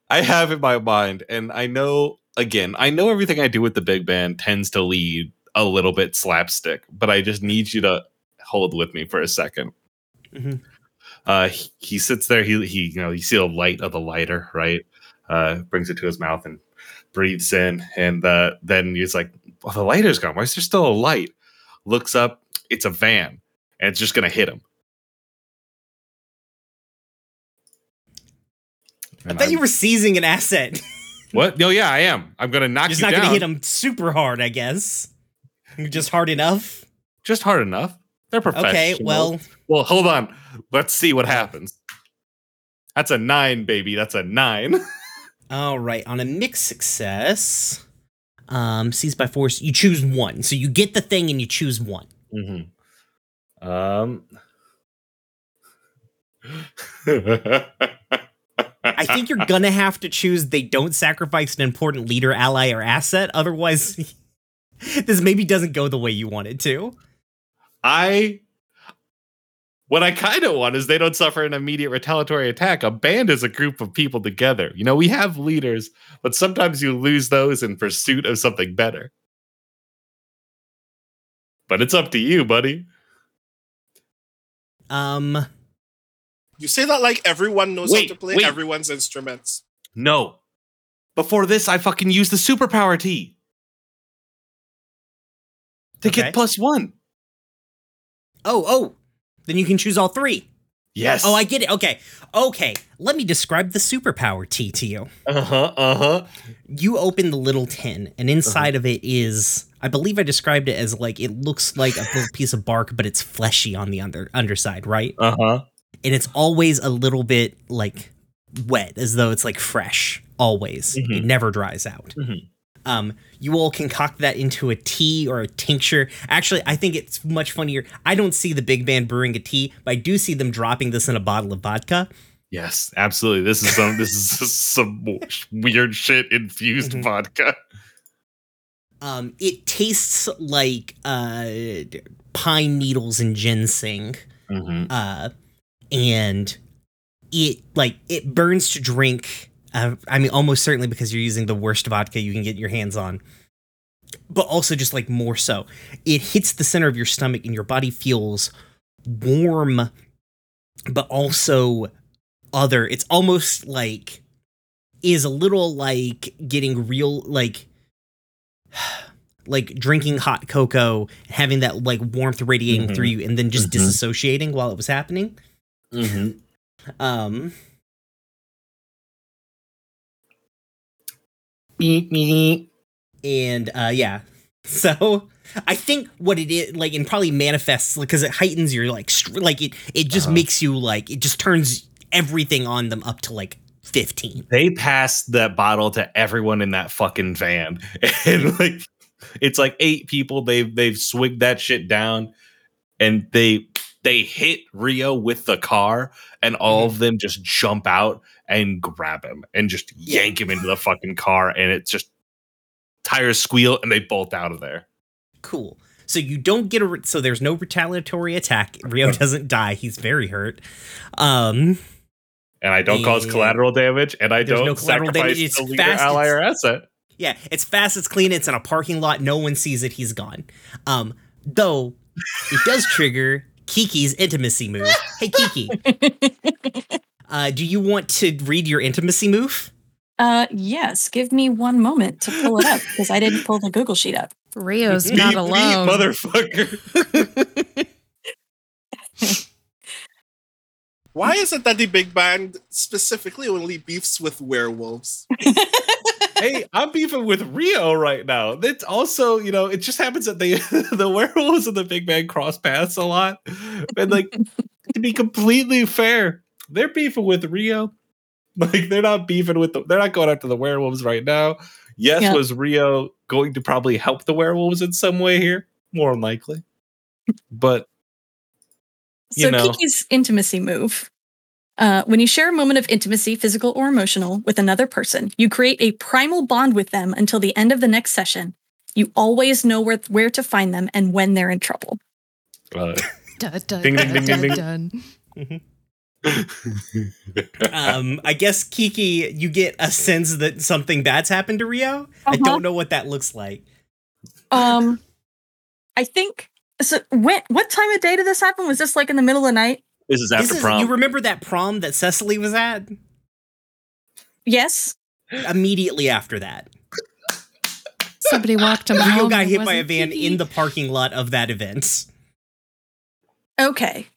I have in my mind, and I know again, I know everything I do with the big band tends to lead a little bit slapstick, but I just need you to hold with me for a second.
Mhm.
Uh, he, he sits there. He he you know you see the light of the lighter, right? Uh, brings it to his mouth and breathes in, and uh, then he's like, "Well, the lighter's gone. Why is there still a light?" Looks up. It's a van, and it's just gonna hit him.
I thought you were seizing an asset.
What? No, yeah, I am. I'm gonna knock
Just
you
not gonna hit him super hard, I guess. Just hard enough.
Just hard enough. They're professional.
Okay, well,
well, hold on. Let's see what happens. That's a nine, baby. That's a nine.
all right. On a mixed success, um, seized by force, you choose one. So you get the thing and you choose one.
mm-hmm. Um.
I think you're gonna have to choose. They don't sacrifice an important leader, ally, or asset. Otherwise, this maybe doesn't go the way you want it to.
I what I kind of want is they don't suffer an immediate retaliatory attack. A band is a group of people together. You know, we have leaders, but sometimes you lose those in pursuit of something better. But it's up to you, buddy.
Um,
You say that like everyone knows
Wait,
how to play
wait.
everyone's instruments.
No. Before this, I fucking used the superpower T to
Okay.
get plus one.
oh, oh, then you can choose all three.
Yes.
Oh, I get it. Okay, okay. Let me describe the superpower T to you.
Uh huh. Uh huh.
You open the little tin, and inside of it is, I believe I described it as like it looks like a little piece of bark, but it's fleshy on the under underside, right?
Uh huh.
and it's always a little bit like wet as though it's like fresh always it
Mhm.
never dries out
Mhm.
Um you all concoct that into a tea or a tincture actually i think it's much funnier i don't see the big band brewing a tea but i do see them dropping this in a bottle of vodka
Yes, absolutely. This is some. this is some weird shit infused
Mhm.
vodka.
um it tastes like uh pine needles and ginseng
Mm-hmm.
uh and it like it burns to drink uh, i mean almost certainly because you're using the worst vodka you can get your hands on but also just like more so it hits the center of your stomach and your body feels warm but also other it's almost like is a little like getting real like like drinking hot cocoa having that like warmth radiating
Mhm.
through you and then just
Mhm.
disassociating while it was happening
Mm-hmm.
um and uh yeah so i think what it is like and probably manifests because it heightens your like str- like it it just
Uh-huh.
makes you like it just turns everything on them up to like 15
They pass that bottle to everyone in that fucking van, and like it's like eight people. They've they've swigged that shit down, and they they hit Rio with the car, and all of them just jump out and grab him and just yank him into the fucking car, and it's just tires squeal and they bolt out of there.
cool. So you don't get a re- so there's no retaliatory attack. Rio doesn't die. He's very hurt. Um
And I don't cause collateral damage, and I don't
no collateral damage, it's
leader,
fast,
ally, or asset.
Yeah, it's fast, it's clean, it's in a parking lot, no one sees it, he's gone. Um, though it does trigger Kiki's intimacy move. Hey Kiki, uh, do you want to read your intimacy move?
Uh, yes. Give me one moment to pull it up because I didn't pull the Google sheet up.
Rio's
Beep,
not alone.
motherfucker.
Why is it that the big band specifically only beefs with werewolves?
hey, I'm beefing with Rio right now. That's also, you know, it just happens that they the werewolves and the big man cross paths a lot. And like to be completely fair, they're beefing with Rio. Like they're not beefing with the, they're not going after the werewolves right now. Yes,
Yeah.
was Rio going to probably help the werewolves in some way here? More than likely. But You
So
know.
Kiki's intimacy move. Uh, when you share a moment of intimacy, physical or emotional, with another person, you create a primal bond with them until the end of the next session. You always know where, where to find them and when they're in trouble.
uh,
Dun, dun,
Ding, ding,
dun,
ding, ding,
dun,
ding.
dun.
Um, I guess Kiki, you get a sense that something bad's happened to Rio. I
Uh-huh.
don't know what that looks like.
Um, I think so. When, what time of day did this happen? Was this like in the middle of the night?
This is
This
after
is,
prom.
you remember that prom that Cecily was at?
Yes.
Immediately after that,
Somebody walked him
Rio
home.
got hit by a van
Kiki.
in the parking lot of that event.
Okay.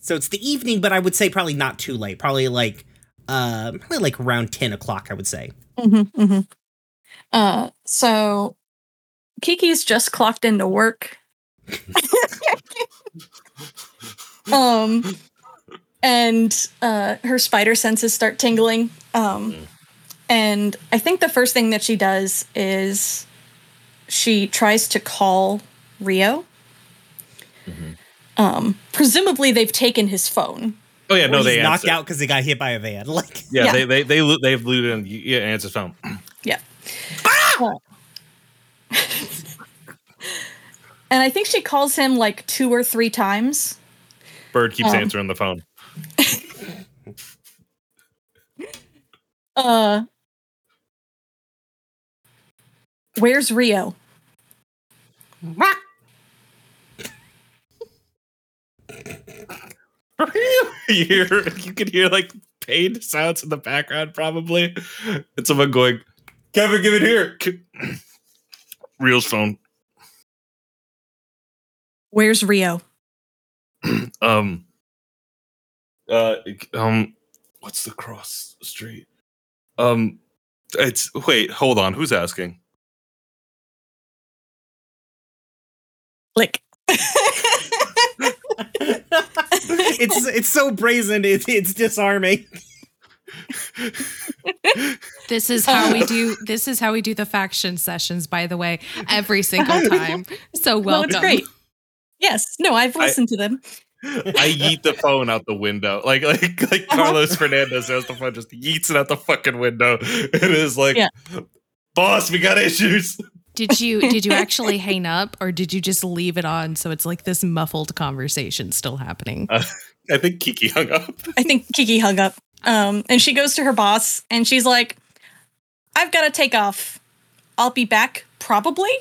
So it's the evening, but I would say probably not too late. Probably like, uh, probably like around ten o'clock. I would say.
Mm-hmm, mm-hmm. Uh, so Kiki's just clocked into work. um, and uh, her spider senses start tingling. Um, and I think the first thing that she does is she tries to call Rio. Um, presumably, they've taken his phone.
oh yeah, no, they
knocked
answer.
out because he got hit by a van. Like,
Yeah,
Yeah.
they they they lo- they've looted and yeah, answer phone.
Yeah. and I think she calls him like two or three times.
Bird keeps
Um.
answering the phone.
Uh Where's Rio?
you hear you can hear like pain sounds in the background probably, and someone going, "Kevin, give it here." K- Real's phone.
Where's Rio?
Um. Uh. Um. What's the cross street? Um. It's wait. Hold on. Who's asking?
Click.
it's it's so brazen. It's it's disarming.
This is how we do. This is how we do the faction sessions. By the way, every single time. So
no,
welcome.
it's great. Yes. No, I've
I-
listened to them.
I yeet the phone out the window, like like like
Uh-huh.
Carlos Fernandez has the phone, just yeets it out the fucking window. It is like,
Yeah.
boss, we got issues.
Did you did you actually hang up or did you just leave it on so it's like this muffled conversation still happening?
Uh, I think Kiki hung up.
I think Kiki hung up. Um, and she goes to her boss and she's like, I've got to take off. I'll be back probably.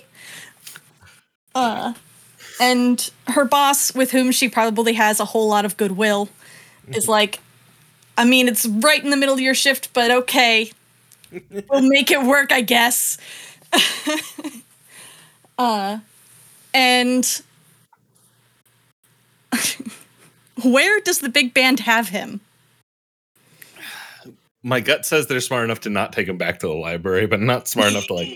Uh, and her boss, with whom she probably has a whole lot of goodwill, is like, I mean, it's right in the middle of your shift, but okay. We'll make it work, I guess. uh, and where does the big band have him?
My gut says they're smart enough to not take him back to the library, but not smart enough to like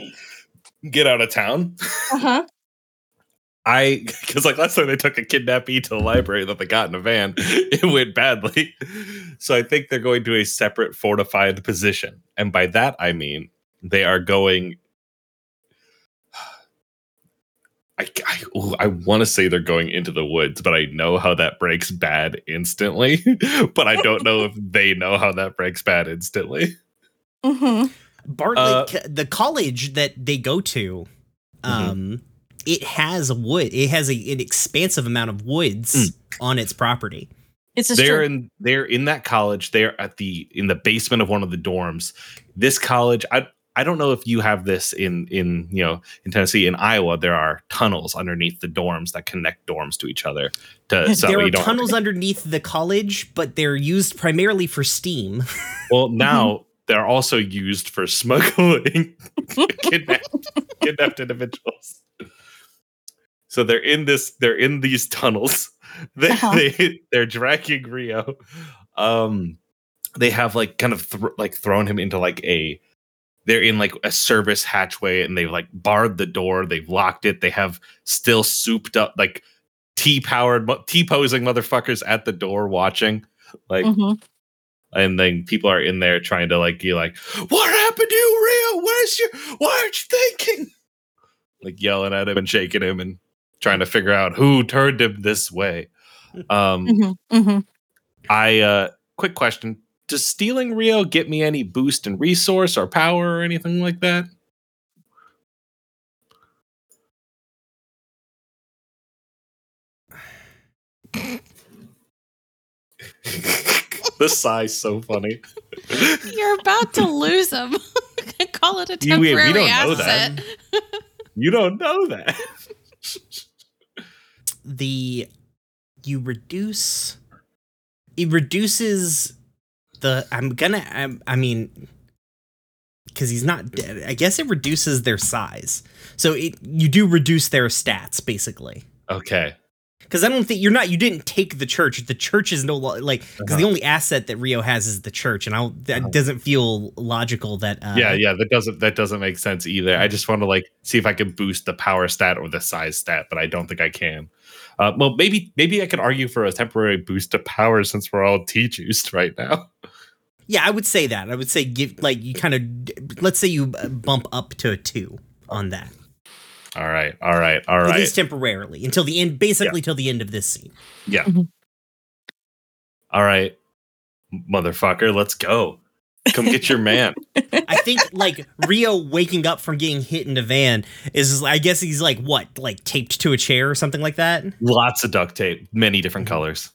get out of town.
Uh huh.
I because like last time they took a kidnappee to the library that they got in a van, it went badly. So I think they're going to a separate fortified position, and by that I mean they are going. I I, ooh, I want to say they're going into the woods, but I know how that breaks bad instantly. but I don't know if they know how that breaks bad instantly.
Mm-hmm.
Bartlett, the college that they go to, um, it has wood. It has a, an expansive amount of woods mm. on its property.
It's just
they're in they're in that college they're at the in the basement of one of the dorms this college i i don't know if you have this in in you know in tennessee in iowa there are tunnels underneath the dorms that connect dorms to each other to so
there are
don't
tunnels underneath the college, but they're used primarily for steam.
well now mm-hmm. they're also used for smuggling kidnapped kidnapped individuals so they're in this they're in these tunnels. They,
Uh-huh.
they they're dragging rio um they have like kind of thr like thrown him into like a they're in like a service hatchway and they've like barred the door. They've locked it. They have still souped up like t powered t posing motherfuckers at the door watching. Like
Mhm.
and then people are in there trying to like be like what happened to you rio where's your what aren't you thinking? Like yelling at him and shaking him and trying to figure out who turned him this way um
Mhm. Mhm.
i uh quick question does stealing rio get me any boost in resource or power or anything like that the sigh's so funny
You're about to lose them. Call it a
You- we- we
temporary
don't know that.
asset.
you don't know that
the you reduce it reduces the i'm gonna I'm, i mean because he's not dead i guess it reduces their size so it you do reduce their stats basically
Okay.
because i don't think you're not you didn't take the church the church is no lo- like because the
Uh-huh.
only asset that rio has is the church and i that
Uh-huh.
doesn't feel logical that uh
yeah, yeah, that doesn't that doesn't make sense either. I just want to like see if I can boost the power stat or the size stat, but I don't think I can. Uh, well, maybe maybe I could argue for a temporary boost to power since we're all T juiced right now.
yeah i would say that i would say give like you kind of let's say you uh, bump up to a two on that
All right, all right, all
right.
right, all at
least temporarily until the end basically till the end of this scene
Yeah.
Mhm.
All right, motherfucker, let's go. Come get your man.
I think like Rio waking up from getting hit in the van is I guess he's like what like taped to a chair or something like that.
Lots of duct tape, many different
Mm-hmm.
colors.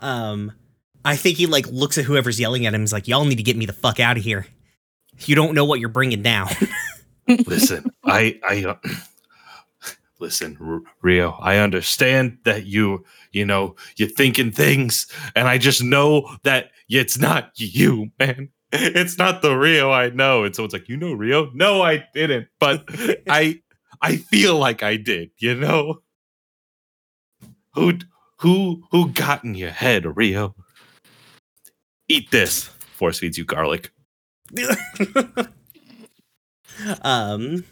Um, I think he like looks at whoever's yelling at him. Is like, y'all need to get me the fuck out of here. You don't know what you're bringing down.
Listen, I, I, uh, listen, Rio. I understand that you, you know, you're thinking things, and I just know that it's not you, man. It's not the Rio I know. And so it's like, you know, Rio? No, I didn't, but I, I feel like I did. You know, who, who, who got in your head, Rio? Eat this. Force feeds you garlic.
um,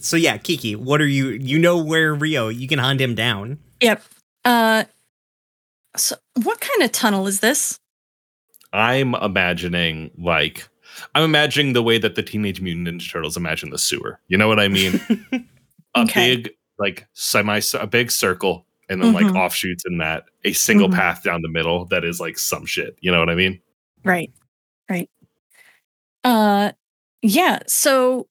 so yeah, Kiki, what are you? You know where Rio? You can hunt him down.
Yep. Uh, so what kind of tunnel is this?
I'm imagining like I'm imagining the way that the Teenage Mutant Ninja Turtles imagine the sewer. You know what I mean? a
Okay.
big like semi a big circle and then like
Mhm.
offshoots in that a single
Mhm.
path down the middle that is like some shit. You know what I mean?
Right. Right. Uh, yeah. So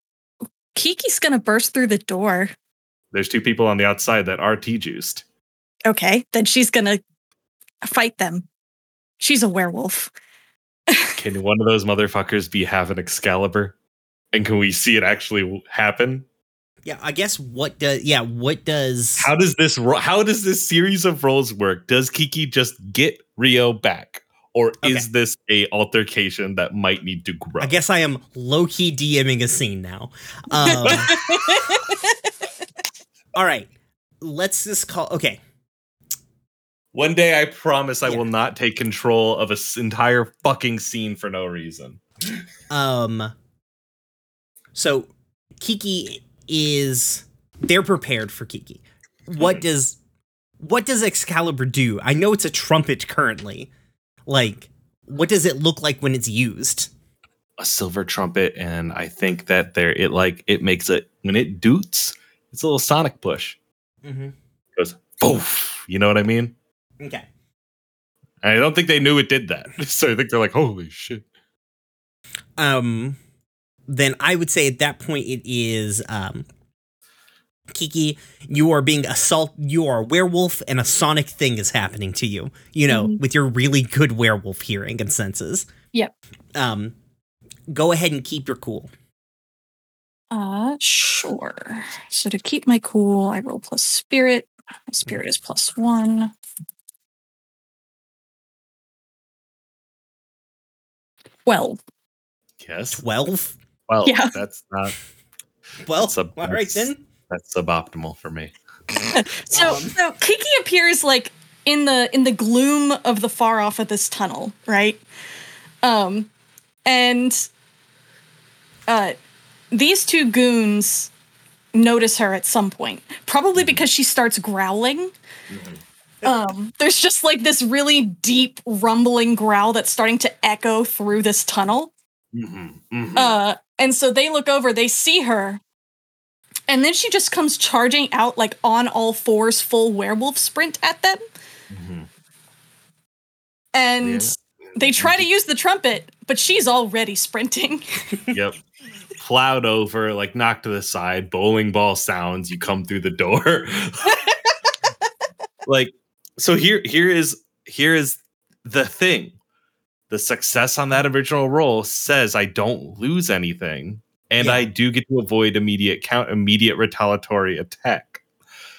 Kiki's gonna burst through the door.
There's two people on the outside that are T juiced.
Okay. Then she's gonna fight them. She's a werewolf.
Can one of those motherfuckers be have an Excalibur? And can we see it actually happen?
Yeah, I guess what does yeah what does
How does this ro- how does this series of roles work? Does Kiki just get Rio back, or is this a altercation that might need to grow?
I guess I am low key DMing a scene now. Um, all right, let's just call. Okay,
one day I promise I
Yeah.
will not take control of an entire fucking scene for no reason.
um, so Kiki is they're prepared for Kiki. What does what does Excalibur do? I know it's a trumpet currently. Like, what does it look like when it's used?
A silver trumpet, and I think that there it like it makes it when it doots, it's a little sonic push.
Mm-hmm.
It goes poof. You know what I mean?
Okay.
I don't think they knew it did that, so I think they're like, "Holy shit!"
um then I would say at that point it is um Kiki, you are being assault you are a werewolf and a sonic thing is happening to you. You know,
Mhm.
with your really good werewolf hearing and senses.
Yep.
Um go ahead and keep your cool.
Uh, sure. So to keep my cool, I roll plus spirit. My spirit is plus one. Well,
Yes.
12.
Well,
Yeah.
that's not
Well,
Sub-
all right then.
That's suboptimal for me.
so
Um.
so Kiki appears like in the in the gloom of the far off of this tunnel, right? Um, and uh, these two goons notice her at some point, probably because she starts growling. Um, there's just like this really deep rumbling growl that's starting to echo through this tunnel.
Mhm, mhm.
Uh, and so they look over, they see her, and then she just comes charging out like on all fours, full werewolf sprint at them.
Mhm.
And
Yeah.
they try to use the trumpet, but she's already sprinting.
yep. Plowed over, like knocked to the side, bowling ball sounds, you come through the door. like so here here is here is the thing. The success on that original roll says I don't lose anything and
Yeah.
I do get to avoid immediate count immediate retaliatory attack.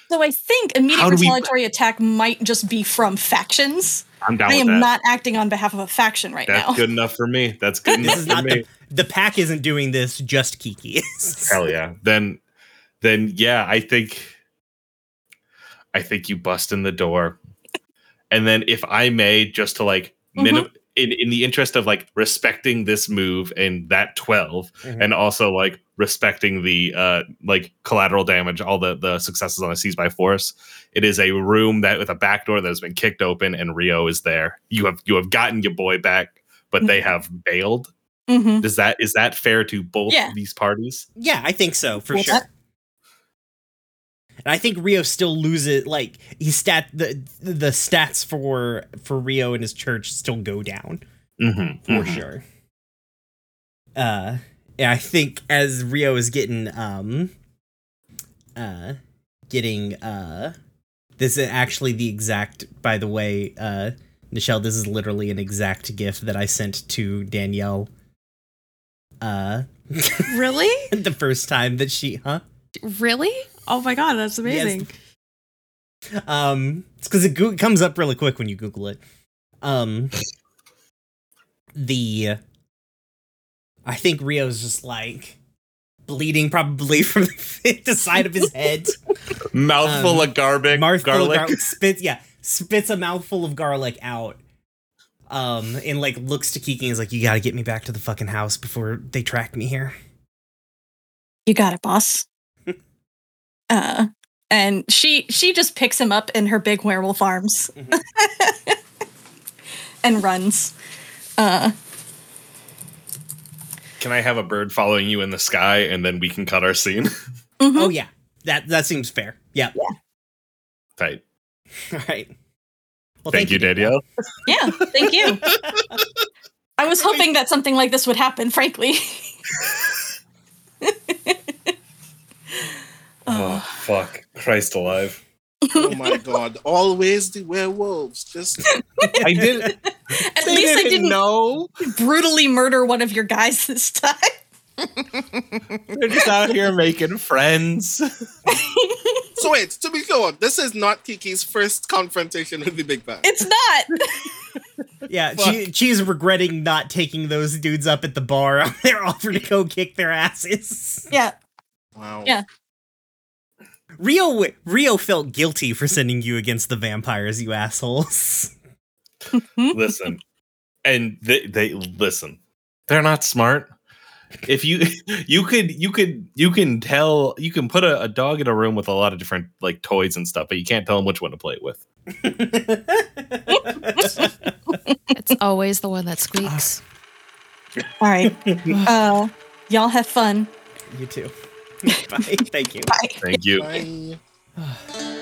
So I think immediate
How do we-
retaliatory attack might just be from factions.
I'm down
I
with
am
that.
not acting on behalf of a faction right
That's
now.
good enough for me. That's good enough for me.
the the pack isn't doing this. Just Kiki is.
Hell yeah. Then then yeah, I think I think you bust in the door. And then if I may just to like minim mm-hmm. In, in the interest of like respecting this move and that 12
Mhm.
and also like respecting the uh like collateral damage all the the successes on a seize by force it is a room that with a back door that has been kicked open and rio is there you have you have gotten your boy back but they have bailed
Mhm.
does that is that fair to both
Yeah.
these parties
Yeah, I think so for
Well,
sure.
that-
And I think Rio still loses. Like he stat the the stats for for Rio and his church still go down
mm-hmm,
for sure. Uh, yeah, I think as Rio is getting um, uh, getting uh, this is actually the exact. By the way, uh, Nichelle, this is literally an exact gift that I sent to Danielle. Uh,
Really?
the first time that she, huh?
Really? Oh my god, that's amazing.
Um, it's because it, go- comes up really quick when you Google it. Um, the I think Rio's just like bleeding, probably from the, the side of his head.
mouthful
Um,
of garlic
Mouthful of
garlic
garlic spits, yeah, spits a mouthful of garlic out. Um, and like looks to Kiki and is like, "You gotta get me back to the fucking house before they track me here."
You got it, boss. Uh, and she she just picks him up in her big werewolf arms and runs. Uh,
can i have a bird following you in the sky and then we can cut our scene
mhm.
Oh yeah, that that seems fair. Yeah.
tight
All right. Well,
thank, you danielle
Yeah, thank you. I was hoping that something like this would happen, frankly.
Oh uh-huh. fuck christ alive
Oh my god. Always the werewolves. Just
i did
At least I didn't
know
brutally murder one of your guys this time.
they're just out here making friends
so wait, to be clear, this is not Kiki's first confrontation with the big bad.
It's not.
Yeah, she, she's regretting not taking those dudes up at the bar on their offer to go kick their asses.
Yeah.
Wow.
Yeah.
Rio Rio felt guilty for sending you against the vampires, you assholes.
listen and they, they listen they're not smart if you you could you could you can tell you can put a, a dog in a room with a lot of different like toys and stuff but you can't tell them which one to play with
It's always the one that squeaks.
All right. Uh, y'all have fun.
you too. Bye. Thank you.
Bye.
thank you
Bye.